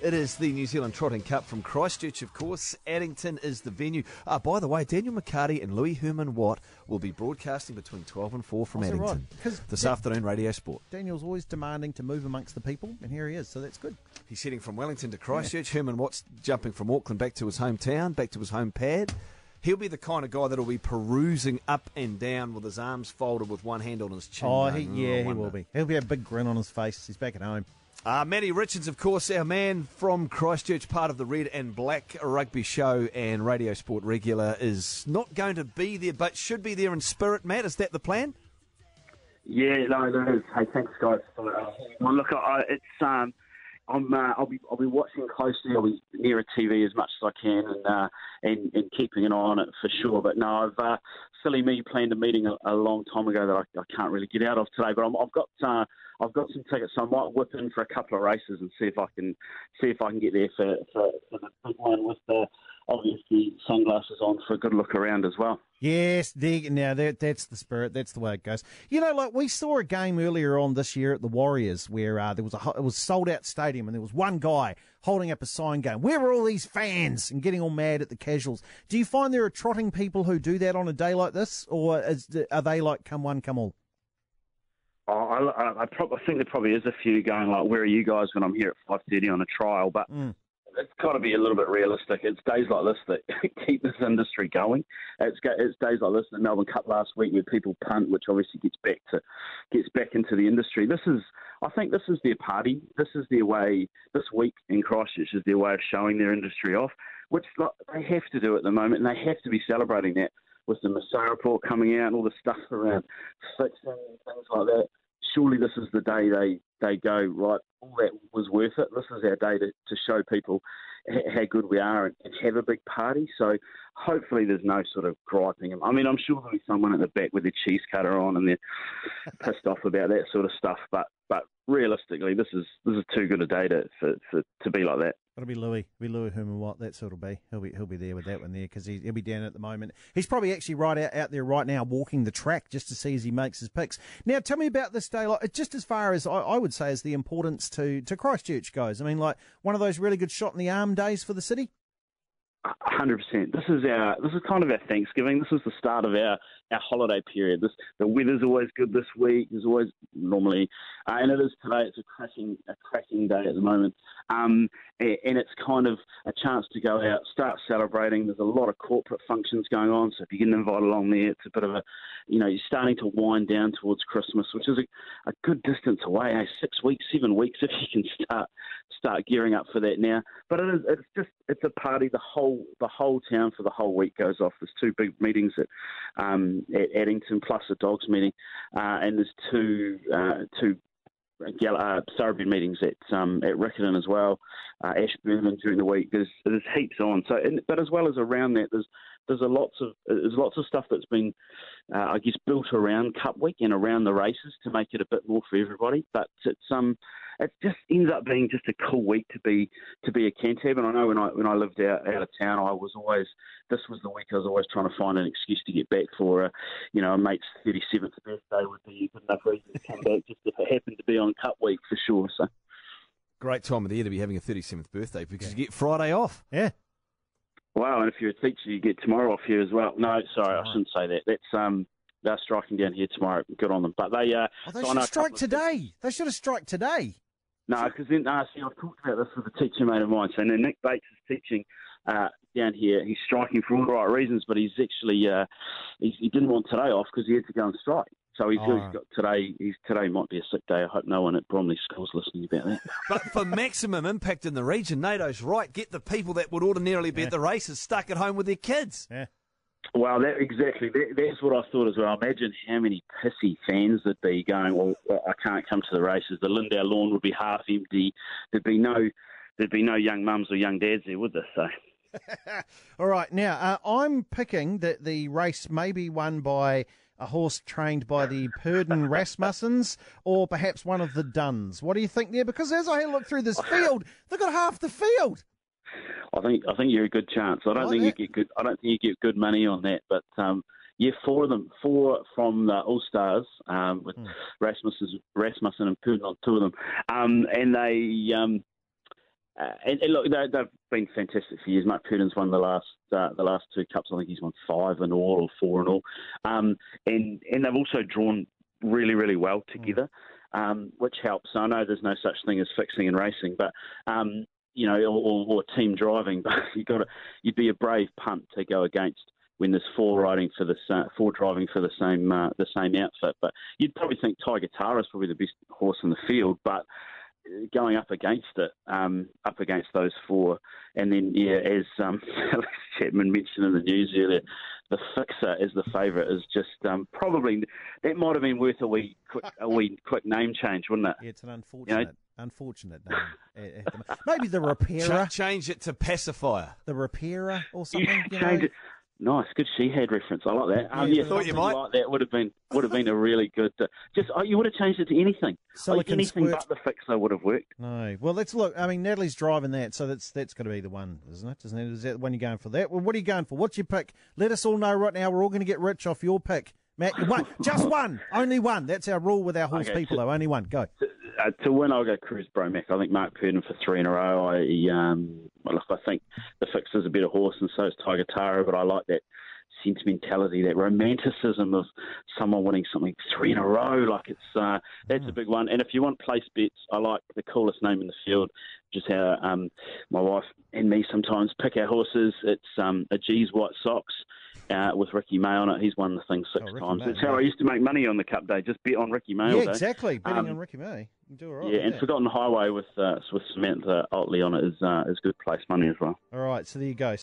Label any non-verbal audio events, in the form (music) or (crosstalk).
It is the New Zealand Trotting Cup from Christchurch, of course. Addington is the venue. Uh, by the way, Daniel McHardy and Louis Herman Watt will be broadcasting between 12 and 4 from Oh, is right? This Dan- afternoon, Radio Sport. Daniel's always demanding to move amongst the people, and here he is, so that's good. He's heading from Wellington to Christchurch. Herman Watt's jumping from Auckland back to his hometown, back to his home pad. He'll be the kind of guy that'll be perusing up and down with his arms folded with one hand on his chin. Oh, he, yeah, I he will be. He'll be a big grin on his face. He's back at home. Uh, Matty Richens, of course, our man from Christchurch, part of the Red and Black Rugby Show and Radio Sport regular, is not going to be there, but should be there in spirit. Matt, is that the plan? Yeah, no, there is. Hey, thanks, guys. Uh, well, look, I, it's um, I'm uh, I'll be I'll be watching closely. I'll be near a TV as much as I can, and uh, and and keeping an eye on it for sure. But no, I've uh, silly me planned a meeting a, a long time ago that I, I can't really get out of today. But I'm, I've got uh, I've got some tickets, so I might whip in for a couple of races and see if I can see if I can get there for for, for the big one with the obviously sunglasses on for a good look around as well. Yes, dig. Now that that's the spirit. That's the way it goes. You know, like we saw a game earlier on this year at the Warriors where uh, there was a it was sold out stadium and there was one guy holding up a sign going, "Where are all these fans?" and getting all mad at the casuals. Do you find there are trotting people who do that on a day like this, or is, are they like come one, come all? I, I, I, prob- I think there probably is a few going like, "Where are you guys?" when I'm here at five thirty on a trial, but Mm. it's got to be a little bit realistic. It's days like this that (laughs) keep this industry going. It's it's days like this, the Melbourne Cup last week, where people punt, which obviously gets back to gets back into the industry. This is, I think, this is their party. This is their way. This week in Christchurch is their way of showing their industry off, which like, they have to do at the moment, and they have to be celebrating that with the Messara report coming out and all the stuff around fixing and things like that surely this is the day they, they go, right, all that was worth it. This is our day to, to show people how good we are and, and have a big party. So hopefully there's no sort of griping. I mean, I'm sure there'll be someone at the back with their cheese cutter on and they're (laughs) pissed off about that sort of stuff. But but realistically, this is this is too good a day to for, for, to be like that. It'll be Louis, It'll be Louis Herman Watt. That's it'll be. He'll be he'll be there with that one there because he, he'll be down at the moment. He's probably actually right out, out there right now walking the track just to see as he makes his picks. Now, tell me about this day. Like just as far as I, I would say, as the importance to to Christchurch goes. I mean, like one of those really good shot in the arm days for the city. Hundred percent. This is our this is kind of our Thanksgiving. This is the start of our, our holiday period. This the weather's always good this week. There's always normally, uh, and it is today. It's a cracking a cracking day at the moment, um, and, it's kind of a chance to go out, start celebrating. There's a lot of corporate functions going on, so if you get invited along there, it's a bit of a, you know, you're starting to wind down towards Christmas, which is a, a good distance away. Eh? Six weeks, seven weeks, if you can start start gearing up for that now. But it is, it's just it's a party. The whole the whole town for the whole week goes off. There's two big meetings at um, at Addington plus a dogs meeting, uh, and there's two uh, two Gal- uh, thoroughbred meetings at um, at Riccarton as well, uh, Ashburn during the week. There's there's heaps on. So, and, but as well as around that, there's there's a lots of there's lots of stuff that's been, uh, I guess, built around Cup Week and around the races to make it a bit more for everybody. But it's um it just ends up being just a cool week to be to be a Cantab. And I know when I when I lived out out of town, I was always this was the week I was always trying to find an excuse to get back for a you know a mate's thirty seventh birthday would be a good enough reason to come back just if it happened to be on Cup Week for sure. So. Great time of the year to be having a 37th birthday because you get Friday off. Yeah. Wow, and if you're a teacher, you get tomorrow off here as well. No, sorry, I shouldn't say that. That's um, they're striking down here tomorrow. Good on them. But they uh, Oh, they so should know have a strike today. They should have strike today. No, because then uh, see, I've talked about this with a teacher mate of mine. So now Nick Bates is teaching uh, down here. He's striking for all the right reasons, but he's actually uh, he's, he didn't want today off because he had to go and strike. So he's, Oh. he's got today. He's today might be a sick day. I hope no one at Bromley School's listening about that. (laughs) But for maximum impact in the region, NATO's right. Get the people that would ordinarily be at the races stuck at home with their kids. Yeah. Well, that exactly. That, that's what I thought as well. Imagine how many pissy fans there'd be going. Well, I can't come to the races. The Lindauer lawn would be half empty. There'd be no, there'd be no young mums or young dads there, would there? So. (laughs) All right, now uh, I'm picking that the race may be won by a horse trained by the Purdon Rasmussens or perhaps one of the Dunns. What do you think there? Because as I look through this field, they've got half the field. I think I think you're a good chance. I don't Like think that? you get good. I don't think you get good money on that. But um, yeah, four of them, four from the All Stars um, with Hmm. Rasmussen, Rasmussen and Purdon on two of them, um, and they. Uh, and, and, look, they, have been fantastic for years. Mark Purdon's won the last uh, the last two cups. I think he's won five in all or four in all. Um, and and they've also drawn really really well together, um, which helps. I know there's no such thing as fixing and racing, but um, you know, or, or, team driving, (laughs) but you got to you'd be a brave punt to go against when there's four riding for the four driving for the same uh, the same outfit. But you'd probably think Tiger Tara is probably the best horse in the field, but going up against it, um, up against those four, and then yeah, as um, (laughs) Alex Chapman mentioned in the news earlier, the fixer as the favourite is just um, probably that might have been worth a wee quick a wee (laughs) quick name change, wouldn't it? Yeah, it's an unfortunate. You know, unfortunate name. Maybe the repairer. Ch- change it to pacifier. The repairer or something. You, you change know? it. Nice, good Shihad reference. I like that. Um, yeah, thought you might. Like that would have been would have been a really good. Uh, just oh, you would have changed it to anything. Silicon like anything squirt. but the fixer would have worked. No, well let's look. I mean, Natalie's driving that, so that's that's got to be the one, isn't it? Isn't it? Is that the one you're going for? That. Well, what are you going for? What's your pick? Let us all know right now. We're all going to get rich off your pick, Matt. One, (laughs) just one, only one. That's our rule with our horse okay, people, though. Only one. Go. Uh, to win, I'll go Cruz Bromac. I think Mark Purdon for three in a row. I um, look, I think the fixer's a better horse, and so is Tiger Tara. But I like that sentimentality, that romanticism of someone winning something three in a row. Like it's uh, that's mm. a big one. And if you want place bets, I like the coolest name in the field, which is how um, my wife and me sometimes pick our horses. It's um, a G's White Sox. Uh, with Ricky May on it, he's won the thing six oh, times. May, That's how I used to make money on the Cup Day. Just bet on Ricky May. Yeah, day. exactly. Betting um, on Ricky May. do all right. Yeah, and that. Forgotten Highway with uh, with Samantha Ottley on it is uh, is good place money as well. All right, so there you go.